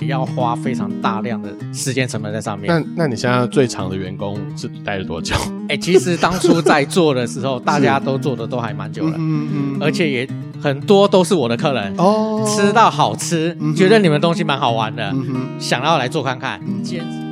也要花非常大量的时间成本在上面。那那你现在最长的员工是待了多久？哎、欸，其实当初在做的时候，大家都做的都还蛮久了，嗯嗯，而且也很多都是我的客人哦，吃到好吃，嗯、觉得你们东西蛮好玩的，嗯、想要来做看看，坚持。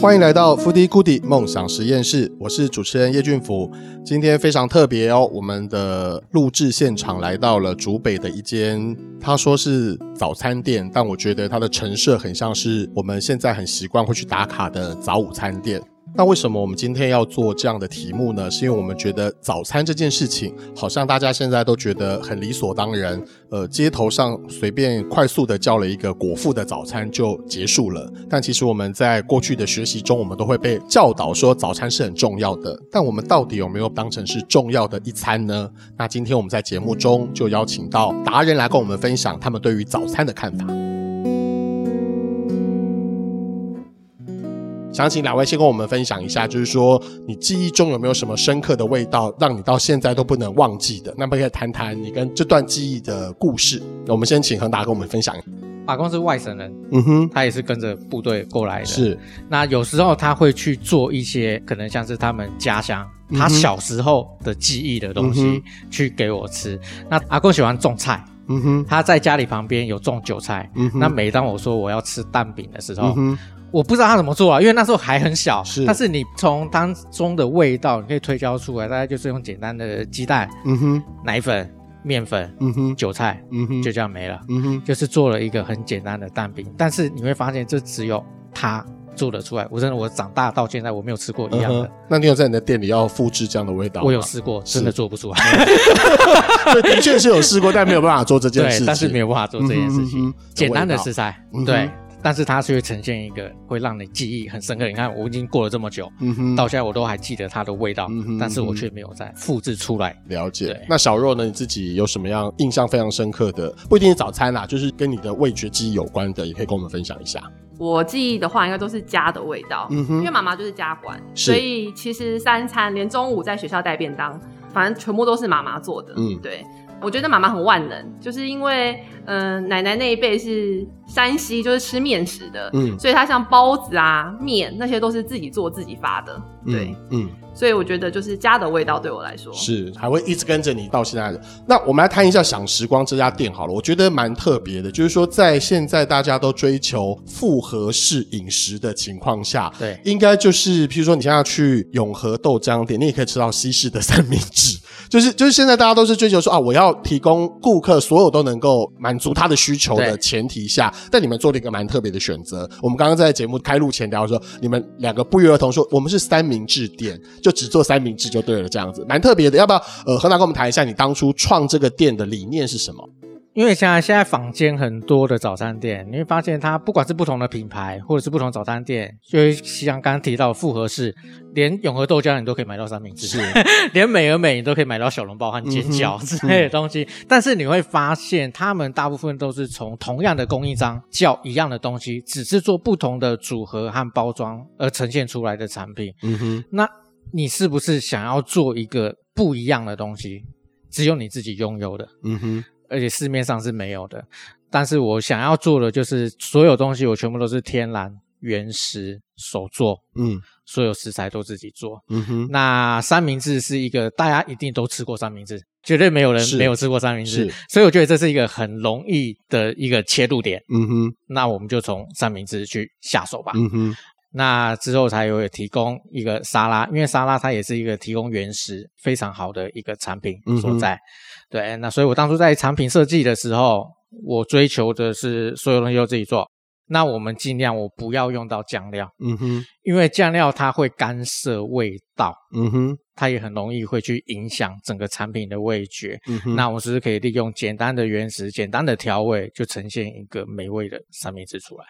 欢迎来到 Foodie Goodie 梦想实验室，我是主持人叶俊福。今天非常特别哦，我们的录制现场来到了竹北的一间，他说是早餐店，但我觉得它的陈设很像是我们现在很习惯会去打卡的早午餐店。那为什么我们今天要做这样的题目呢？是因为我们觉得早餐这件事情，好像大家现在都觉得很理所当然。呃，街头上随便快速的叫了一个果腹的早餐就结束了。但其实我们在过去的学习中，我们都会被教导说早餐是很重要的。但我们到底有没有当成是重要的一餐呢？那今天我们在节目中就邀请到达人来跟我们分享他们对于早餐的看法。想请两位先跟我们分享一下，就是说你记忆中有没有什么深刻的味道，让你到现在都不能忘记的？那么可以谈谈你跟这段记忆的故事。我们先请恒达跟我们分享。阿公是外省人，嗯哼，他也是跟着部队过来的。是，那有时候他会去做一些可能像是他们家乡、嗯、他小时候的记忆的东西、嗯、去给我吃。那阿公喜欢种菜，嗯哼，他在家里旁边有种韭菜，嗯哼，那每当我说我要吃蛋饼的时候，嗯哼。我不知道他怎么做啊，因为那时候还很小。是，但是你从当中的味道，你可以推敲出来，大概就是用简单的鸡蛋、嗯哼，奶粉、面粉、嗯哼，韭菜，嗯哼，就这样没了，嗯哼，就是做了一个很简单的蛋饼。但是你会发现，这只有他做得出来。我真的，我长大到现在，我没有吃过一样的。嗯、那你有在你的店里要复制这样的味道？我有试过，真的做不出来。的确是有试过，但没有办法做这件事情。对，但是没有办法做这件事情。嗯、简单的食材，嗯、对。但是它是会呈现一个会让你记忆很深刻。你看，我已经过了这么久，嗯哼，到现在我都还记得它的味道，嗯哼，但是我却没有再复制出来。了解。那小若呢？你自己有什么样印象非常深刻的？不一定是早餐啦，就是跟你的味觉记忆有关的，也可以跟我们分享一下。我记忆的话，应该都是家的味道，嗯哼，因为妈妈就是家管，所以其实三餐连中午在学校带便当，反正全部都是妈妈做的，嗯，对。我觉得妈妈很万能，就是因为，嗯、呃，奶奶那一辈是山西，就是吃面食的，嗯，所以她像包子啊、面那些都是自己做自己发的，对，嗯。嗯所以我觉得就是家的味道对我来说是还会一直跟着你到现在的。那我们来谈一下享时光这家店好了，我觉得蛮特别的，就是说在现在大家都追求复合式饮食的情况下，对，应该就是譬如说你现在去永和豆浆店，你也可以吃到西式的三明治，就是就是现在大家都是追求说啊，我要提供顾客所有都能够满足他的需求的前提下，但你们做了一个蛮特别的选择。我们刚刚在节目开录前聊说，你们两个不约而同说我们是三明治店。就只做三明治就对了，这样子蛮特别的。要不要呃，恒达跟我们谈一下你当初创这个店的理念是什么？因为现在现在坊间很多的早餐店，你会发现它不管是不同的品牌，或者是不同早餐店，就像刚刚提到的复合式，连永和豆浆你都可以买到三明治，是 连美而美你都可以买到小笼包和煎饺之类的东西。嗯嗯、但是你会发现，他们大部分都是从同样的供应商叫一样的东西，只是做不同的组合和包装而呈现出来的产品。嗯哼，那。你是不是想要做一个不一样的东西，只有你自己拥有的？嗯哼，而且市面上是没有的。但是我想要做的就是所有东西，我全部都是天然、原石、手做。嗯，所有食材都自己做。嗯哼，那三明治是一个大家一定都吃过三明治，绝对没有人没有吃过三明治。所以我觉得这是一个很容易的一个切入点。嗯哼，那我们就从三明治去下手吧。嗯哼。那之后才有提供一个沙拉，因为沙拉它也是一个提供原食非常好的一个产品所在。嗯、对，那所以我当初在产品设计的时候，我追求的是所有东西都自己做。那我们尽量我不要用到酱料，嗯哼，因为酱料它会干涉味道，嗯哼，它也很容易会去影响整个产品的味觉。嗯哼，那我是不是可以利用简单的原食、简单的调味，就呈现一个美味的三明治出来？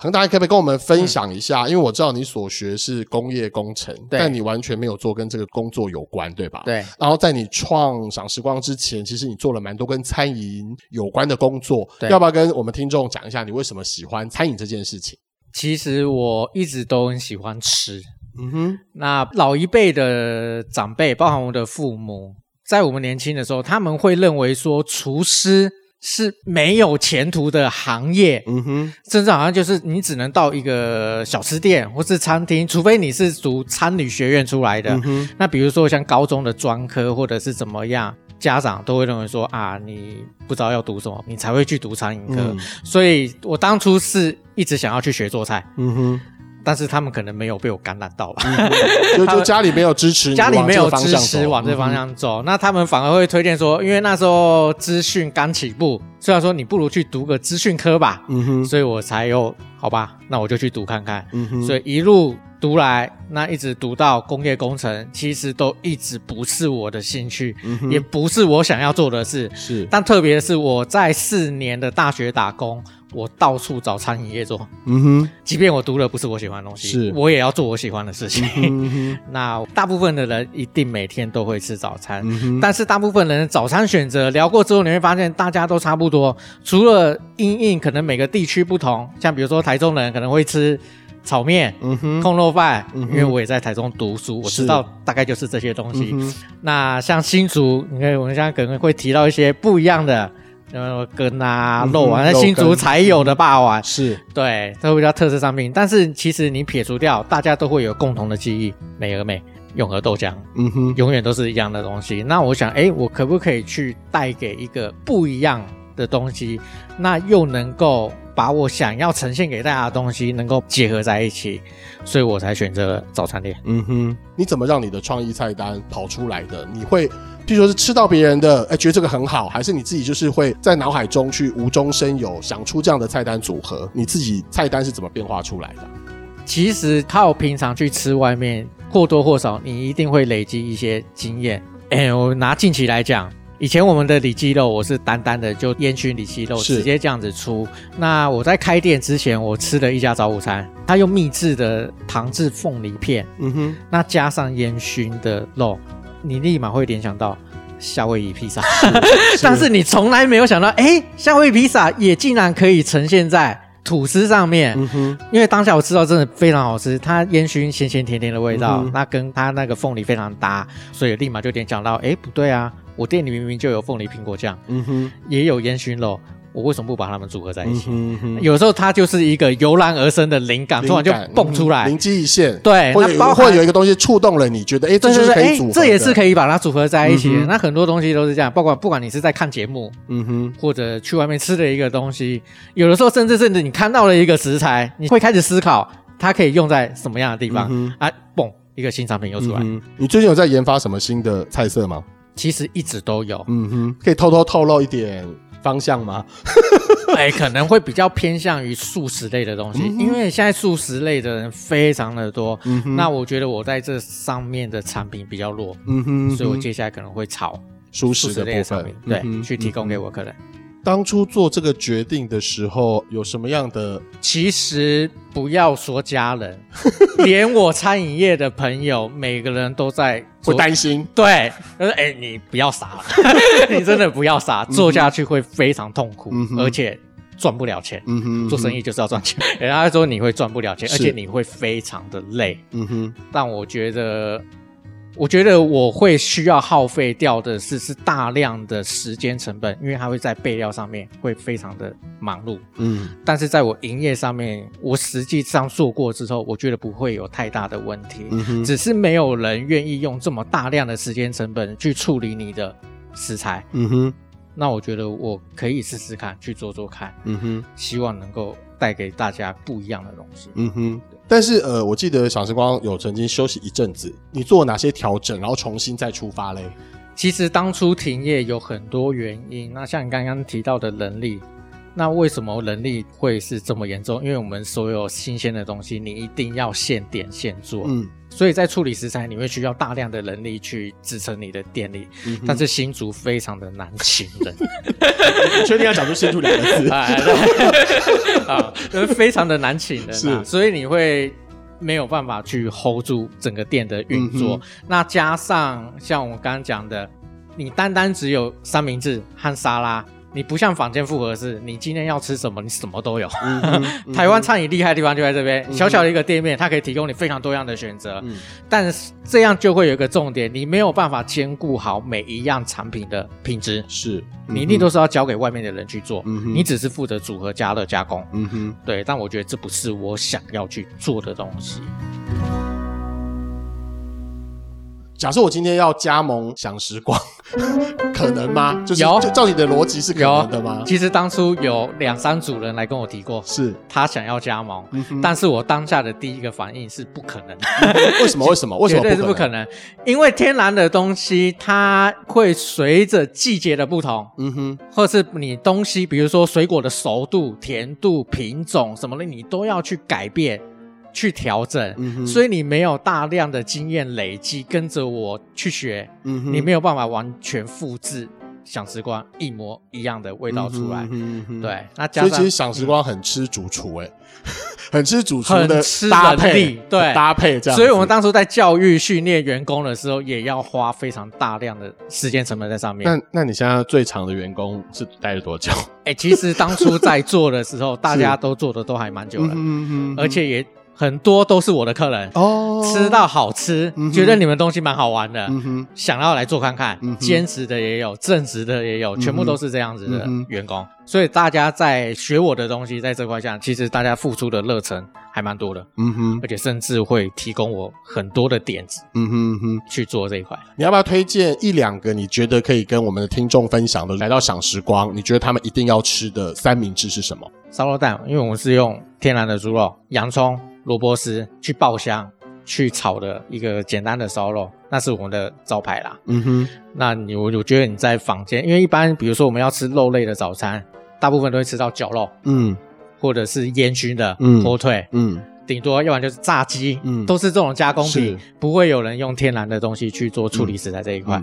恒大，可不可以跟我们分享一下？嗯、因为我知道你所学是工业工程，但你完全没有做跟这个工作有关，对吧？对。然后在你创赏时光之前，其实你做了蛮多跟餐饮有关的工作。对。要不要跟我们听众讲一下，你为什么喜欢餐饮这件事情？其实我一直都很喜欢吃。嗯哼。那老一辈的长辈，包含我的父母，在我们年轻的时候，他们会认为说厨师是没有前途的行业，嗯哼，甚至好像就是你只能到一个小吃店或是餐厅，除非你是读餐旅学院出来的。那比如说像高中的专科或者是怎么样，家长都会认为说啊，你不知道要读什么，你才会去读餐饮科。嗯，所以我当初是一直想要去学做菜。嗯哼。但是他们可能没有被我感染到吧，嗯，就就家里没有支持，家里没有支持往这方向走，嗯，那他们反而会推荐说，因为那时候资讯刚起步，虽然说你不如去读个资讯科吧，嗯哼，所以我才有好吧，那我就去读看看，嗯哼，所以一路读来，那一直读到工业工程，其实都一直不是我的兴趣，嗯，也不是我想要做的事，是，但特别是我在四年的大学打工。我到处找餐饮业做，嗯哼，即便我读的不是我喜欢的东西，是，我也要做我喜欢的事情。嗯、那大部分的人一定每天都会吃早餐，嗯、但是大部分人的早餐选择聊过之后，你会发现大家都差不多，除了因应可能每个地区不同，像比如说台中人可能会吃炒面、嗯哼，控肉饭、嗯，因为我也在台中读书，我知道大概就是这些东西。嗯、那像新竹，你看我们现在可能会提到一些不一样的。呃，羹啊，肉啊，那新竹才有的霸王是对，都比较特色商品。但是其实你撇除掉，大家都会有共同的记忆，美而美、永和豆浆，嗯哼，永远都是一样的东西。那我想，哎，我可不可以去带给一个不一样的东西？那又能够把我想要呈现给大家的东西能够结合在一起，所以我才选择了早餐店。嗯哼，你怎么让你的创意菜单跑出来的？你会？譬如说是吃到别人的，哎，觉得这个很好，还是你自己就是会在脑海中去无中生有，想出这样的菜单组合？你自己菜单是怎么变化出来的？其实靠平常去吃外面，或多或少你一定会累积一些经验。哎，我拿近期来讲，以前我们的里脊肉，我是单单的就烟熏里脊肉，直接这样子出。那我在开店之前，我吃了一家早午餐，他用秘制的糖制凤梨片，嗯哼，那加上烟熏的肉。你立马会联想到夏威夷披萨，但是你从来没有想到，哎，夏威夷披萨也竟然可以呈现在吐司上面。嗯哼，因为当下我吃到真的非常好吃，它烟熏咸咸甜甜的味道，嗯、那跟它那个凤梨非常搭，所以立马就联想到，哎，不对啊，我店里明明就有凤梨苹果酱，嗯哼，也有烟熏肉。我为什么不把它们组合在一起？嗯、哼哼有时候它就是一个油然而生的灵感，突然就蹦出来，灵、嗯、机一现。对，或者会有一个东西触动了你，觉得哎，这就是可以组合的，这也是可以把它组合在一起的、嗯。那很多东西都是这样，包括不管你是在看节目，嗯哼，或者去外面吃的一个东西，有的时候甚至甚至你看到了一个食材，你会开始思考它可以用在什么样的地方、嗯、啊？嘣，一个新产品又出来、嗯。你最近有在研发什么新的菜色吗？其实一直都有，嗯哼，可以偷偷透露一点。方向吗？哎，可能会比较偏向于素食类的东西，嗯，因为现在素食类的人非常的多。嗯哼，那我觉得我在这上面的产品比较弱，嗯哼，所以我接下来可能会炒素食类的产品，对，嗯，去提供给我客人。当初做这个决定的时候，有什么样的？其实不要说家人，连我餐饮业的朋友，每个人都在会担心。对，他说：“哎，你不要傻了，你真的不要傻，做下去会非常痛苦，嗯、而且赚不了钱。嗯哼，做生意就是要赚钱。人家说你会赚不了钱，而且你会非常的累。嗯哼，但我觉得。”我觉得我会需要耗费掉的是是大量的时间成本，因为它会在备料上面会非常的忙碌。嗯，但是在我营业上面，我实际上做过之后，我觉得不会有太大的问题。嗯哼，只是没有人愿意用这么大量的时间成本去处理你的食材。嗯哼，那我觉得我可以试试看去做做看。嗯哼，希望能够带给大家不一样的东西。嗯哼。但是呃，我记得小时光有曾经休息一阵子，你做哪些调整，然后重新再出发嘞？其实当初停业有很多原因，那像你刚刚提到的能力，那为什么人力会是这么严重？因为我们所有新鲜的东西，你一定要现点现做。嗯。所以在处理食材，你会需要大量的人力去支撑你的店里，嗯、但是新竹非常的难请人。你 确定要讲出“新竹”两个字？啊，就是非常的难请人，是，所以你会没有办法去 hold 住整个店的运作。嗯、那加上像我刚刚讲的，你单单只有三明治和沙拉，你不像坊间复合式，你今天要吃什么，你什么都有。嗯 嗯、台湾餐饮厉害的地方就在这边，嗯、小小的一个店面，它可以提供你非常多样的选择。嗯、但是这样就会有一个重点，你没有办法兼顾好每一样产品的品质。是，嗯、你一定都是要交给外面的人去做，嗯、你只是负责组合、加热、加工。嗯哼，对。但我觉得这不是我想要去做的东西。假设我今天要加盟享时光，可能吗？就是有就照你的逻辑是可能的吗？其实当初有两三组人来跟我提过，是他想要加盟，嗯、但是我当下的第一个反应是不可能。为什么？为什么？为什么？绝对是不可能，因为天然的东西它会随着季节的不同，嗯哼，或者是你东西，比如说水果的熟度、甜度、品种什么的，你都要去改变。去调整，嗯、所以你没有大量的经验累积，跟着我去学，嗯、你没有办法完全复制享时光一模一样的味道出来。嗯哼嗯哼对，那加上所以其实享时光很吃主厨，哎，很吃主厨的搭配，对搭配这样。所以我们当初在教育训练员工的时候，也要花非常大量的时间成本在上面。那那你现在最长的员工是待了多久？哎，其实当初在做的时候，大家都做的都还蛮久了，嗯、而且也。很多都是我的客人哦，吃到好吃，嗯、觉得你们东西蛮好玩的，想要来做看看，坚、嗯、哼持的也有，正职的也有，全部都是这样子的员工。嗯、所以大家在学我的东西，在这块上，其实大家付出的热忱还蛮多的，嗯哼，而且甚至会提供我很多的点子，嗯哼哼，去做这一块。你要不要推荐一两个你觉得可以跟我们的听众分享的？来到赏时光，你觉得他们一定要吃的三明治是什么？烧肉蛋，因为我们是用天然的猪肉、洋葱。萝卜丝去爆香去炒的一个简单的烧肉，那是我们的招牌啦。嗯哼，那你我我觉得你在坊间，因为一般比如说我们要吃肉类的早餐，大部分都会吃到绞肉，嗯，或者是烟熏的火腿，嗯。嗯顶多要不然就是炸鸡，嗯，都是这种加工品，不会有人用天然的东西去做处理食材这一块。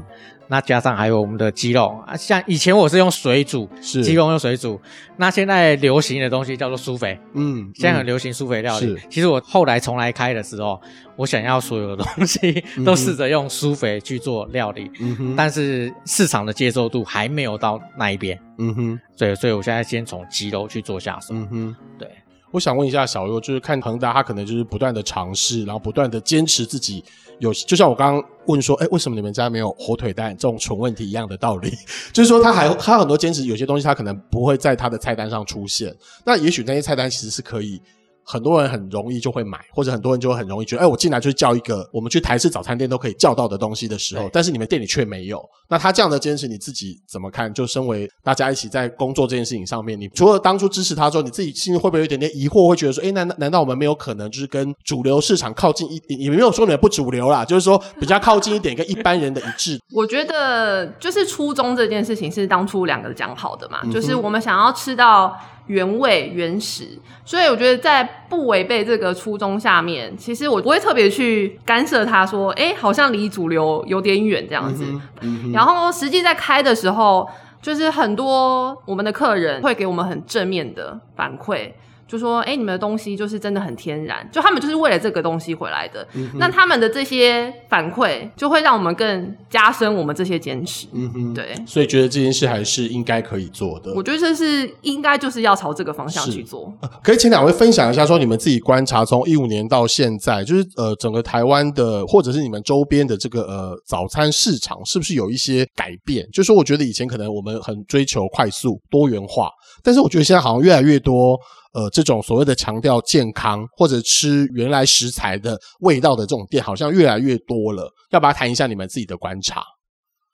那加上还有我们的鸡肉啊，像以前我是用水煮，是鸡肉用水煮。那现在流行的东西叫做苏肥，嗯，现在很流行苏肥料理。其实我后来重来开的时候，我想要所有的东西都试着用苏肥去做料理，嗯哼，但是市场的接受度还没有到那一边，嗯哼，对，所以我现在先从鸡肉去做下手，嗯哼，对。我想问一下小若，就是看恒达他可能就是不断的尝试，然后不断的坚持自己有，就像我刚刚问说，哎，为什么你们家没有火腿蛋这种蠢问题一样的道理，就是说他还他很多坚持，有些东西他可能不会在他的菜单上出现，那也许那些菜单其实是可以。很多人很容易就会买，或者很多人就会很容易觉得，哎，我进来就是叫一个我们去台式早餐店都可以叫到的东西的时候，但是你们店里却没有。那他这样的坚持，你自己怎么看？就身为大家一起在工作这件事情上面，你除了当初支持他之后，你自己心里会不会有一点点疑惑？会觉得说，哎，难难道我们没有可能就是跟主流市场靠近一点？你没有说你们不主流啦，就是说比较靠近一点，跟一般人的一致。我觉得就是初衷这件事情是当初两个讲好的嘛，嗯、就是我们想要吃到。原味原始，所以我觉得在不违背这个初衷下面，其实我不会特别去干涉他说，哎，好像离主流有点远这样子。嗯嗯、然后实际在开的时候，就是很多我们的客人会给我们很正面的反馈。就说，哎，你们的东西就是真的很天然，就他们就是为了这个东西回来的。嗯、那他们的这些反馈，就会让我们更加深我们这些坚持。嗯哼，对。所以觉得这件事还是应该可以做的。我觉得这是应该就是要朝这个方向去做。呃、可以请两位分享一下，说你们自己观察，从一五年到现在，就是呃整个台湾的，或者是你们周边的这个呃早餐市场，是不是有一些改变？就是说，我觉得以前可能我们很追求快速多元化，但是我觉得现在好像越来越多。呃，这种所谓的强调健康或者吃原来食材的味道的这种店，好像越来越多了。要不要谈一下你们自己的观察？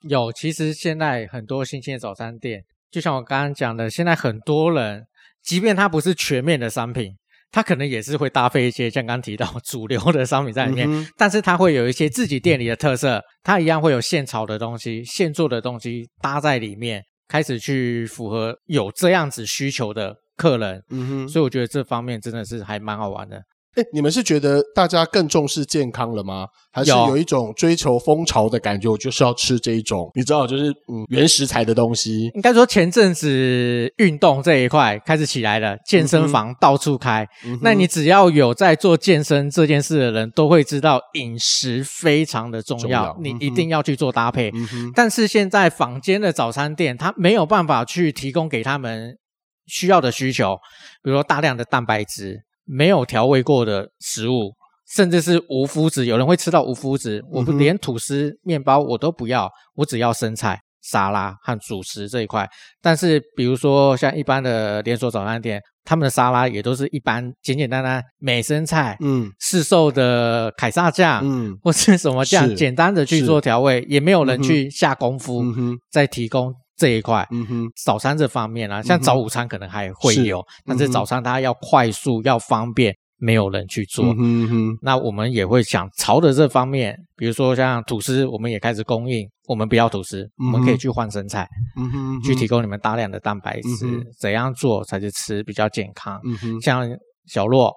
有，其实现在很多新鲜的早餐店，就像我刚刚讲的，现在很多人，即便它不是全面的商品，它可能也是会搭配一些像刚刚提到主流的商品在里面，嗯、但是它会有一些自己店里的特色，它一样会有现炒的东西、现做的东西搭在里面，开始去符合有这样子需求的客人，嗯哼，所以我觉得这方面真的是还蛮好玩的。哎，你们是觉得大家更重视健康了吗？还是有一种追求风潮的感觉？我就是要吃这一种，你知道，就是嗯原食材的东西。应该说前阵子运动这一块开始起来了，健身房到处开。嗯、那你只要有在做健身这件事的人，都会知道饮食非常的重要，重要你一定要去做搭配。嗯、但是现在坊间的早餐店，它没有办法去提供给他们需要的需求，比如说大量的蛋白质。没有调味过的食物，甚至是无麸质，有人会吃到无麸质。我不连吐司、面包我都不要，我只要生菜、沙拉和主食这一块。但是，比如说像一般的连锁早餐店，他们的沙拉也都是一般简简单单美生菜，嗯，市售的凯撒酱，嗯，或是什么酱，简单的去做调味，也没有人去下功夫，再提供。这一块，嗯哼，早餐这方面啊，像早午餐可能还会有，嗯、但是早餐它要快速、要方便，没有人去做。嗯哼，那我们也会想朝着这方面，比如说像吐司，我们也开始供应。我们不要吐司，嗯、我们可以去换生菜，嗯哼，嗯哼，去提供你们大量的蛋白质。嗯、怎样做才是吃比较健康？嗯哼，像小洛，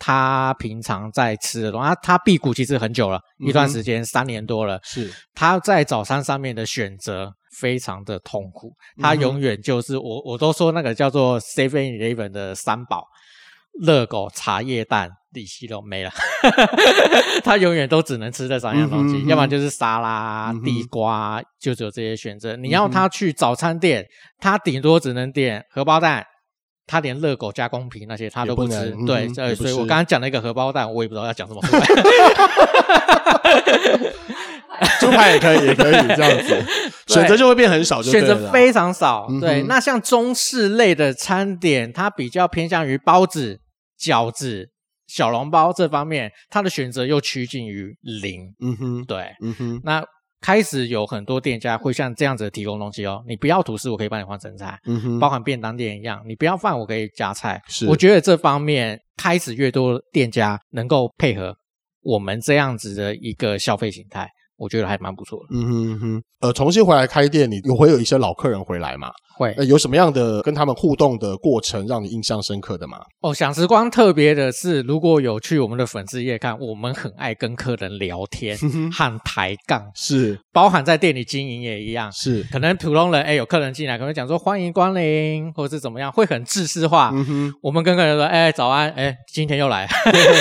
他平常在吃的东西，他他辟谷其实很久了，嗯、一段时间三年多了，是他在早餐上面的选择。非常的痛苦，他永远就是我，我都说那个叫做 Seven Eleven 的三宝：热狗、茶叶蛋、里脊肉没了。他永远都只能吃这三样东西，嗯、要不然就是沙拉、地瓜，就只有这些选择。你要他去早餐店，他顶多只能点荷包蛋，他连热狗加工皮那些他都不吃。不对，所以所以我刚刚讲了一个荷包蛋，我也不知道要讲什么。猪排也可以，也可以这样子，选择就会变很少选择非常少。对，那像中式类的餐点，它比较偏向于包子、饺子、小笼包这方面，它的选择又趋近于零。嗯哼，对，嗯哼。那开始有很多店家会像这样子提供东西哦，你不要吐司，我可以帮你换成菜。嗯哼，包含便当店一样，你不要饭，我可以加菜。是，我觉得这方面开始越多店家能够配合我们这样子的一个消费形态。我觉得还蛮不错的。嗯哼哼，呃，重新回来开店，你有会有一些老客人回来吗？会。呃，有什么样的跟他们互动的过程让你印象深刻的吗？哦，享时光特别的是，如果有去我们的粉丝页看，我们很爱跟客人聊天和抬杠，是，包含在店里经营也一样，是。可能普通人，哎，有客人进来，可能讲说欢迎光临，或者是怎么样，会很自私化。嗯哼，我们跟客人说，哎，早安，哎，今天又来，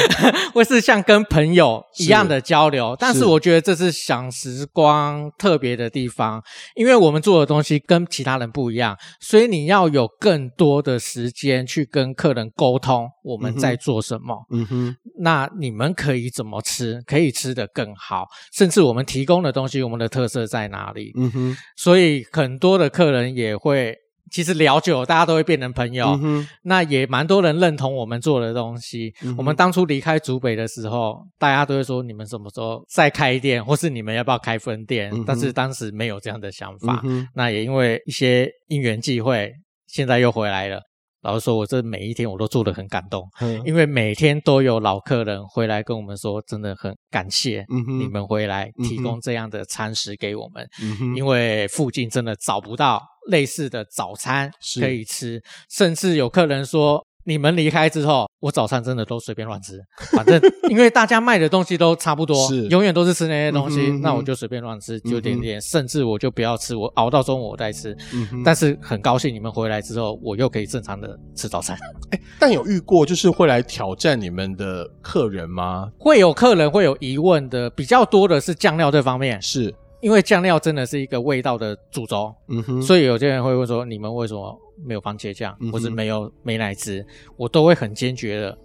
会是像跟朋友一样的交流，但是我觉得这是。饗食光特别的地方，因为我们做的东西跟其他人不一样，所以你要有更多的时间去跟客人沟通我们在做什么。嗯哼，那你们可以怎么吃，可以吃得更好，甚至我们提供的东西，我们的特色在哪里？嗯哼，所以很多的客人也会。其实聊久，大家都会变成朋友。嗯、那也蛮多人认同我们做的东西。嗯、我们当初离开竹北的时候，大家都会说：“你们什么时候再开店，或是你们要不要开分店？”嗯、但是当时没有这样的想法。嗯、那也因为一些因缘际会，现在又回来了。老实说，我这每一天我都做得很感动，嗯、因为每天都有老客人回来跟我们说，真的很感谢你们回来提供这样的餐食给我们，嗯、哼。因为附近真的找不到类似的早餐可以吃，甚至有客人说。你们离开之后，我早餐真的都随便乱吃，反正因为大家卖的东西都差不多，是永远都是吃那些东西，嗯、那我就随便乱吃，就点点，甚至我就不要吃，我熬到中午我再吃。嗯、哼但是很高兴你们回来之后，我又可以正常的吃早餐。哎，但有遇过就是会来挑战你们的客人吗？会有客人会有疑问的，比较多的是酱料这方面，是因为酱料真的是一个味道的主轴，嗯哼，所以有些人会问说，你们为什么？没有番茄酱，或是没有美乃滋，我都会很坚决的。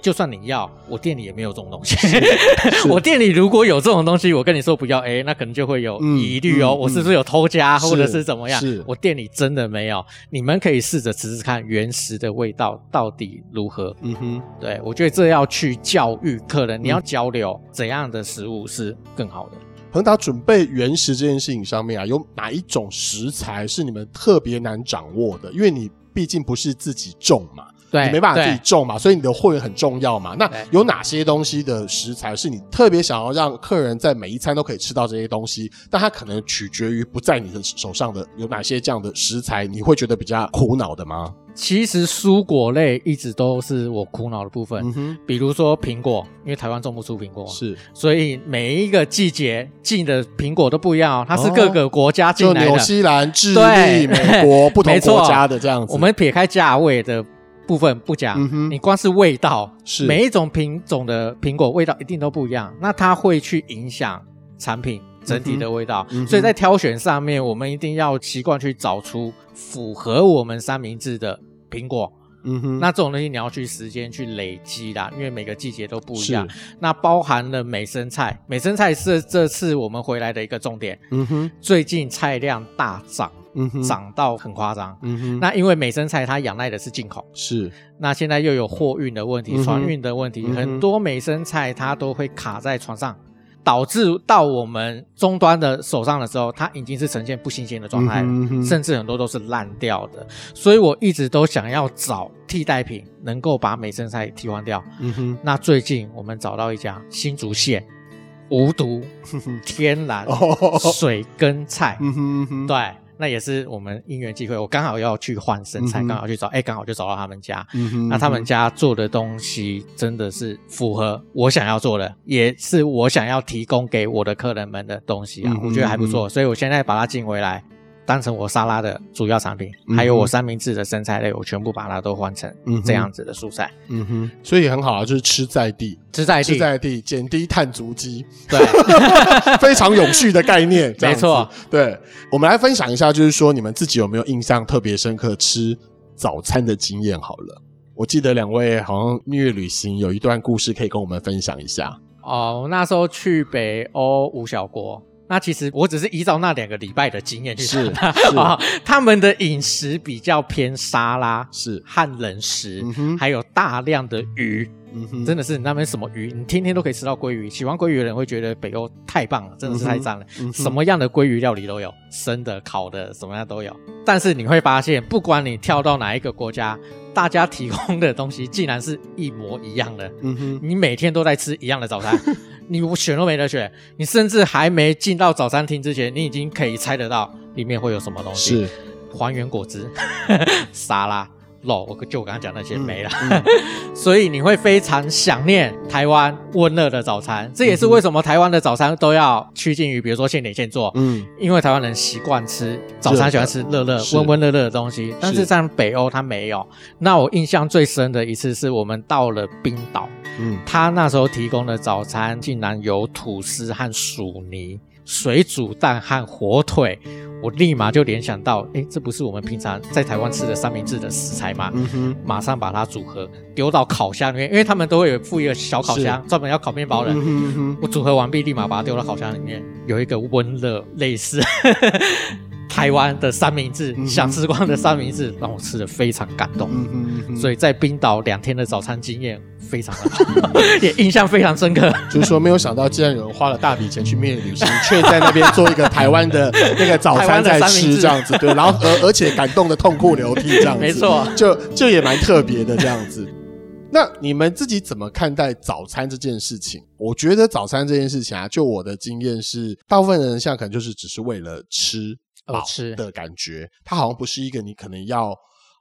就算你要，我店里也没有这种东西。我店里如果有这种东西，我跟你说不要，哎，那可能就会有疑虑哦。我是不是有偷加，或者是怎么样？我店里真的没有。你们可以试着吃吃看原食的味道到底如何。嗯哼，对，我觉得这要去教育客人，你要交流怎样的食物是更好的。恒达准备原石这件事情上面啊，有哪一种食材是你们特别难掌握的？因为你毕竟不是自己种嘛，对，你没办法自己种嘛，所以你的货源很重要嘛。那有哪些东西的食材是你特别想要让客人在每一餐都可以吃到这些东西？但它可能取决于不在你的手上的有哪些这样的食材，你会觉得比较苦恼的吗？其实蔬果类一直都是我苦恼的部分，嗯哼，比如说苹果，因为台湾种不出苹果，是，所以每一个季节进的苹果都不一样，它是各个国家进来的，就纽西兰、智利、美国 不同国家的这样子。我们撇开价位的部分不讲，嗯哼，你光是味道，是每一种品种的苹果味道一定都不一样，那它会去影响产品。整体的味道，嗯、所以在挑选上面，我们一定要习惯去找出符合我们三明治的苹果。嗯哼，那这种东西你要去时间去累积啦，因为每个季节都不一样。那包含了美生菜，美生菜是这次我们回来的一个重点。嗯哼，最近菜量大涨，嗯哼，涨到很夸张。嗯哼，那因为美生菜它仰赖的是进口，是。那现在又有货运的问题、船运的问题，嗯、很多美生菜它都会卡在船上。导致到我们终端的手上的时候，它已经是呈现不新鲜的状态，嗯嗯、甚至很多都是烂掉的。所以我一直都想要找替代品，能够把美生菜替换掉。嗯哼，那最近我们找到一家新竹县无毒 天然水耕菜，嗯哼哼对。那也是我们因缘际会，我刚好要去换身材，刚、嗯、好去找，哎、欸，刚好就找到他们家。嗯、哼那他们家做的东西真的是符合我想要做的，也是我想要提供给我的客人们的东西啊，嗯、哼我觉得还不错，所以我现在把它进回来。当成我沙拉的主要产品，嗯、还有我三明治的生菜类，我全部把它都换成这样子的蔬菜。嗯哼，所以很好啊，就是吃在地，吃在地，吃在地，减低碳足迹，对，非常永续的概念。没错，对，我们来分享一下，就是说你们自己有没有印象特别深刻吃早餐的经验？好了，我记得两位好像蜜月旅行有一段故事可以跟我们分享一下。哦，那时候去北欧五小国。那其实我只是依照那两个礼拜的经验去吃他们的饮食比较偏沙拉，是和冷食，嗯、还有大量的鱼。嗯，真的是那边什么鱼，你天天都可以吃到鲑鱼。喜欢鲑鱼的人会觉得北欧太棒了，真的是太赞了。嗯、什么样的鲑鱼料理都有，生的、烤的，什么样都有。但是你会发现，不管你跳到哪一个国家，大家提供的东西竟然是一模一样的。嗯哼，你每天都在吃一样的早餐。你选都没得选，你甚至还没进到早餐厅之前，你已经可以猜得到里面会有什么东西。是还原果汁、沙拉。肉，我就我刚刚讲那些没了，嗯嗯、所以你会非常想念台湾温热的早餐。这也是为什么台湾的早餐都要趋近于，比如说现点现做。嗯，因为台湾人习惯吃早餐，喜欢吃热热、温温热热的东西。但是在北欧，它没有。那我印象最深的一次是我们到了冰岛，嗯，他那时候提供的早餐竟然有吐司和薯泥。水煮蛋和火腿，我立马就联想到，哎，这不是我们平常在台湾吃的三明治的食材吗？嗯哼，马上把它组合丢到烤箱里面，因为他们都会有附一个小烤箱，专门要烤面包的。嗯哼嗯哼，我组合完毕，立马把它丢到烤箱里面，有一个温热类似台湾的三明治，想吃光的三明治，让我吃的非常感动。嗯哼嗯，所以在冰岛两天的早餐经验。非常的好，也印象非常深刻。就是说，没有想到，既然有人花了大笔钱去蜜月旅行，却在那边做一个台湾的那个早餐在吃 这样子，对，然后而而且感动的痛哭流涕这样子，没错，就就也蛮特别的这样子。那你们自己怎么看待早餐这件事情？我觉得早餐这件事情啊，就我的经验是，大部分人像可能就是只是为了吃饱的感觉，它好像不是一个你可能要。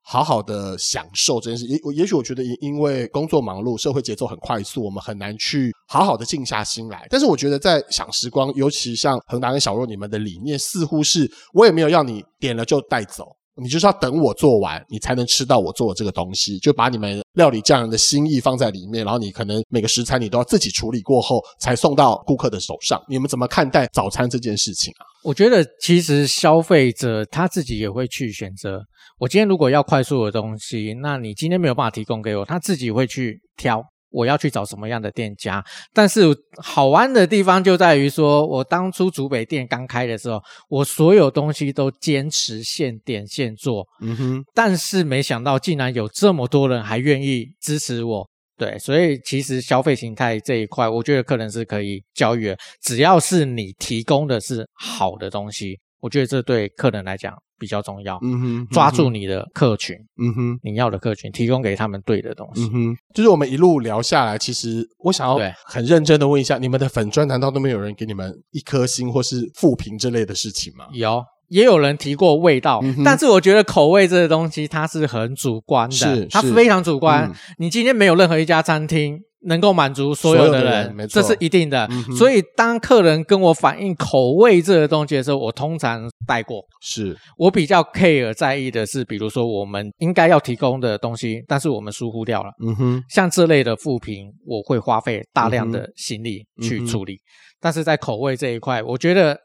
好好的享受这件事，也也许我觉得，因为工作忙碌，社会节奏很快速，我们很难去好好的静下心来。但是我觉得，在享时光，尤其像恒达跟小若你们的理念，似乎是我也没有要你点了就带走。你就是要等我做完，你才能吃到我做的这个东西。就把你们料理匠人的心意放在里面，然后你可能每个食材你都要自己处理过后，才送到顾客的手上。你们怎么看待早餐这件事情啊？我觉得其实消费者他自己也会去选择。我今天如果要快速的东西，那你今天没有办法提供给我，他自己会去挑。我要去找什么样的店家？但是好玩的地方就在于说，我当初竹北店刚开的时候，我所有东西都坚持现点现做。嗯哼。但是没想到，竟然有这么多人还愿意支持我。对，所以其实消费形态这一块，我觉得客人是可以教育的。只要是你提供的是好的东西，我觉得这对客人来讲比较重要。嗯哼，抓住你的客群，嗯哼，你要的客群，提供给他们对的东西。嗯哼，就是我们一路聊下来，其实我想要很认真的问一下，你们的粉专难道都没有人给你们一颗星或是负评之类的事情吗？有。也有人提过味道，嗯、但是我觉得口味这个东西它是很主观的，是它非常主观。嗯、你今天没有任何一家餐厅能够满足所有的人，的人这是一定的。嗯、所以当客人跟我反映口味这个东西的时候，我通常带过。是我比较 care 在意的是，比如说我们应该要提供的东西，但是我们疏忽掉了。嗯哼，像这类的负评，我会花费大量的心力去处理。嗯、但是在口味这一块，我觉得。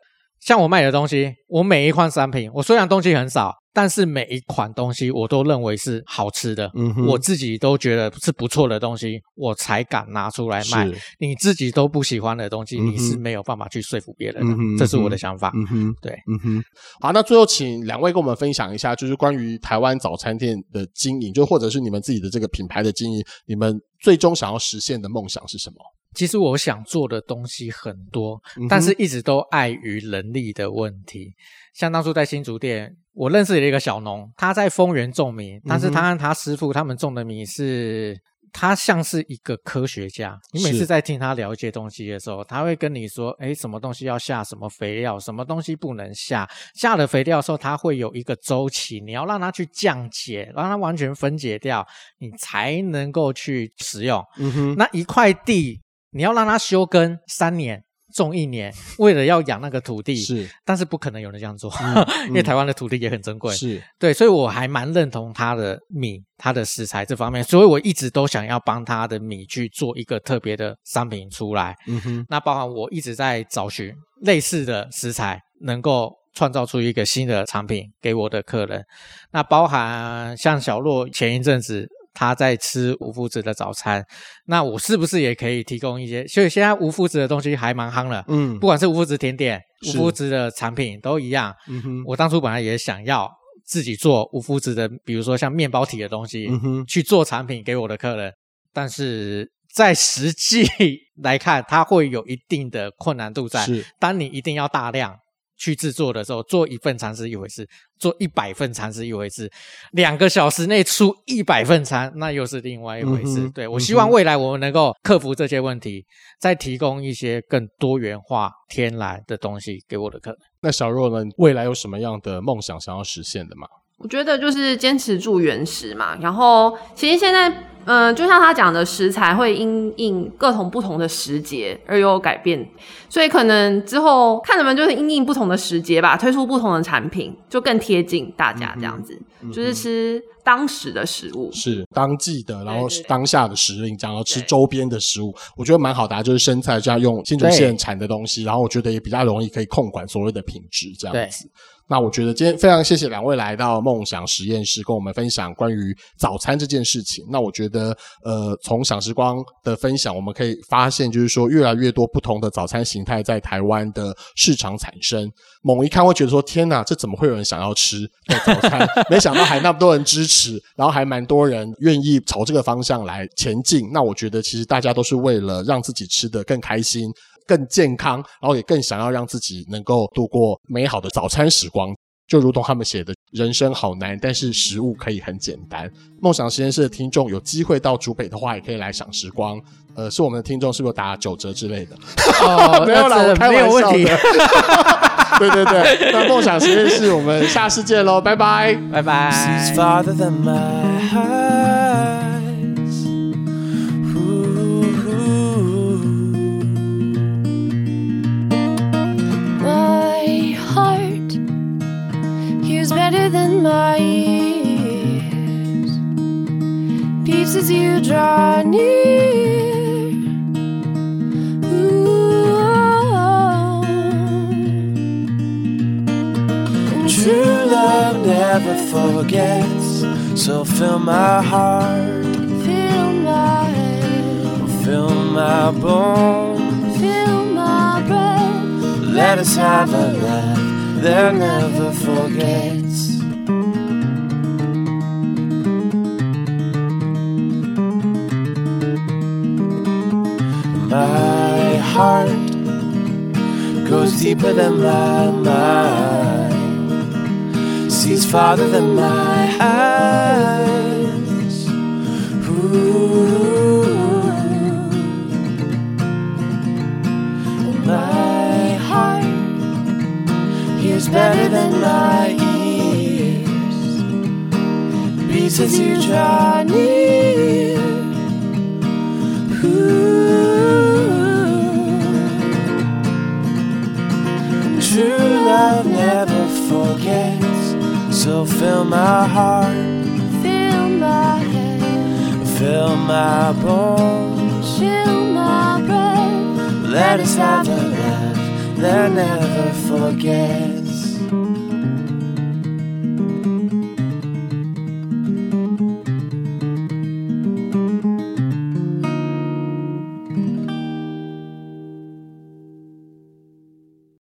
像我卖的东西，我每一款商品，我虽然东西很少，但是每一款东西我都认为是好吃的，嗯，我自己都觉得是不错的东西，我才敢拿出来卖。你自己都不喜欢的东西，嗯、你是没有办法去说服别人的，嗯、这是我的想法。嗯哼，对，嗯哼。好，那最后请两位跟我们分享一下，就是关于台湾早餐店的经营，就或者是你们自己的这个品牌的经营，你们最终想要实现的梦想是什么？其实我想做的东西很多，但是一直都碍于人力的问题。像当初在新竹店，我认识了一个小农，他在丰原种米，但是他和他师傅他们种的米是，他像是一个科学家。你每次在听他聊一些东西的时候，他会跟你说，哎，什么东西要下什么肥料，什么东西不能下，下了肥料的时候，它会有一个周期，你要让它去降解，让它完全分解掉，你才能够去使用。嗯哼，那一块地。你要让它休耕三年，种一年，为了要养那个土地，是，但是不可能有人这样做，嗯、因为台湾的土地也很珍贵，是对，所以我还蛮认同他的米，他的食材这方面，所以我一直都想要帮他的米去做一个特别的商品出来。嗯哼，那包含我一直在找寻类似的食材，能够创造出一个新的产品给我的客人。那包含像小洛前一阵子。他在吃无麸质的早餐，那我是不是也可以提供一些？所以现在无麸质的东西还蛮夯的，嗯，不管是无麸质甜点、无麸质的产品都一样。嗯哼，我当初本来也想要自己做无麸质的，比如说像面包体的东西，嗯哼，去做产品给我的客人，但是在实际 来看，它会有一定的困难度在。是，当你一定要大量。去制作的时候，做一份餐是一回事，做一百份餐是一回事，两个小时内出一百份餐，那又是另外一回事。嗯、对，我希望未来我们能够克服这些问题，再提供一些更多元化、天然的东西给我的客人。那小若呢？未来有什么样的梦想想要实现的吗？我觉得就是坚持住原食嘛，然后其实现在。嗯、呃，就像他讲的，食材会因应各种不同的时节而有改变，所以可能之后看能不能就是因应不同的时节吧，推出不同的产品，就更贴近大家这样子，就是吃当时的食物，是当季的，然后当下的时令，然后吃周边的食物，我觉得蛮好的，就是生菜这样用新竹县产的东西，然后我觉得也比较容易可以控管所谓的品质这样子。那我觉得今天非常谢谢两位来到梦想实验室，跟我们分享关于早餐这件事情。那我觉得，的呃，从饗食光的分享，我们可以发现，就是说越来越多不同的早餐形态在台湾的市场产生。猛一看会觉得说，天哪，这怎么会有人想要吃早餐？没想到还那么多人支持，然后还蛮多人愿意朝这个方向来前进。那我觉得，其实大家都是为了让自己吃得更开心。更健康，然后也更想要让自己能够度过美好的早餐时光，就如同他们写的“人生好难，但是食物可以很简单”。梦想实验室的听众有机会到竹北的话，也可以来赏时光。呃，是我们的听众，是不是有打九折之类的？哦，没有啦，我开玩笑的。对对对，那梦想实验室，我们下次见喽，拜拜，拜拜。Than my eyes. Ooh. My heart hears better than my ears. Beats as you draw near. So fill my heart, fill my head, fill my bones, fill my breath. Let us have a love that never forgets.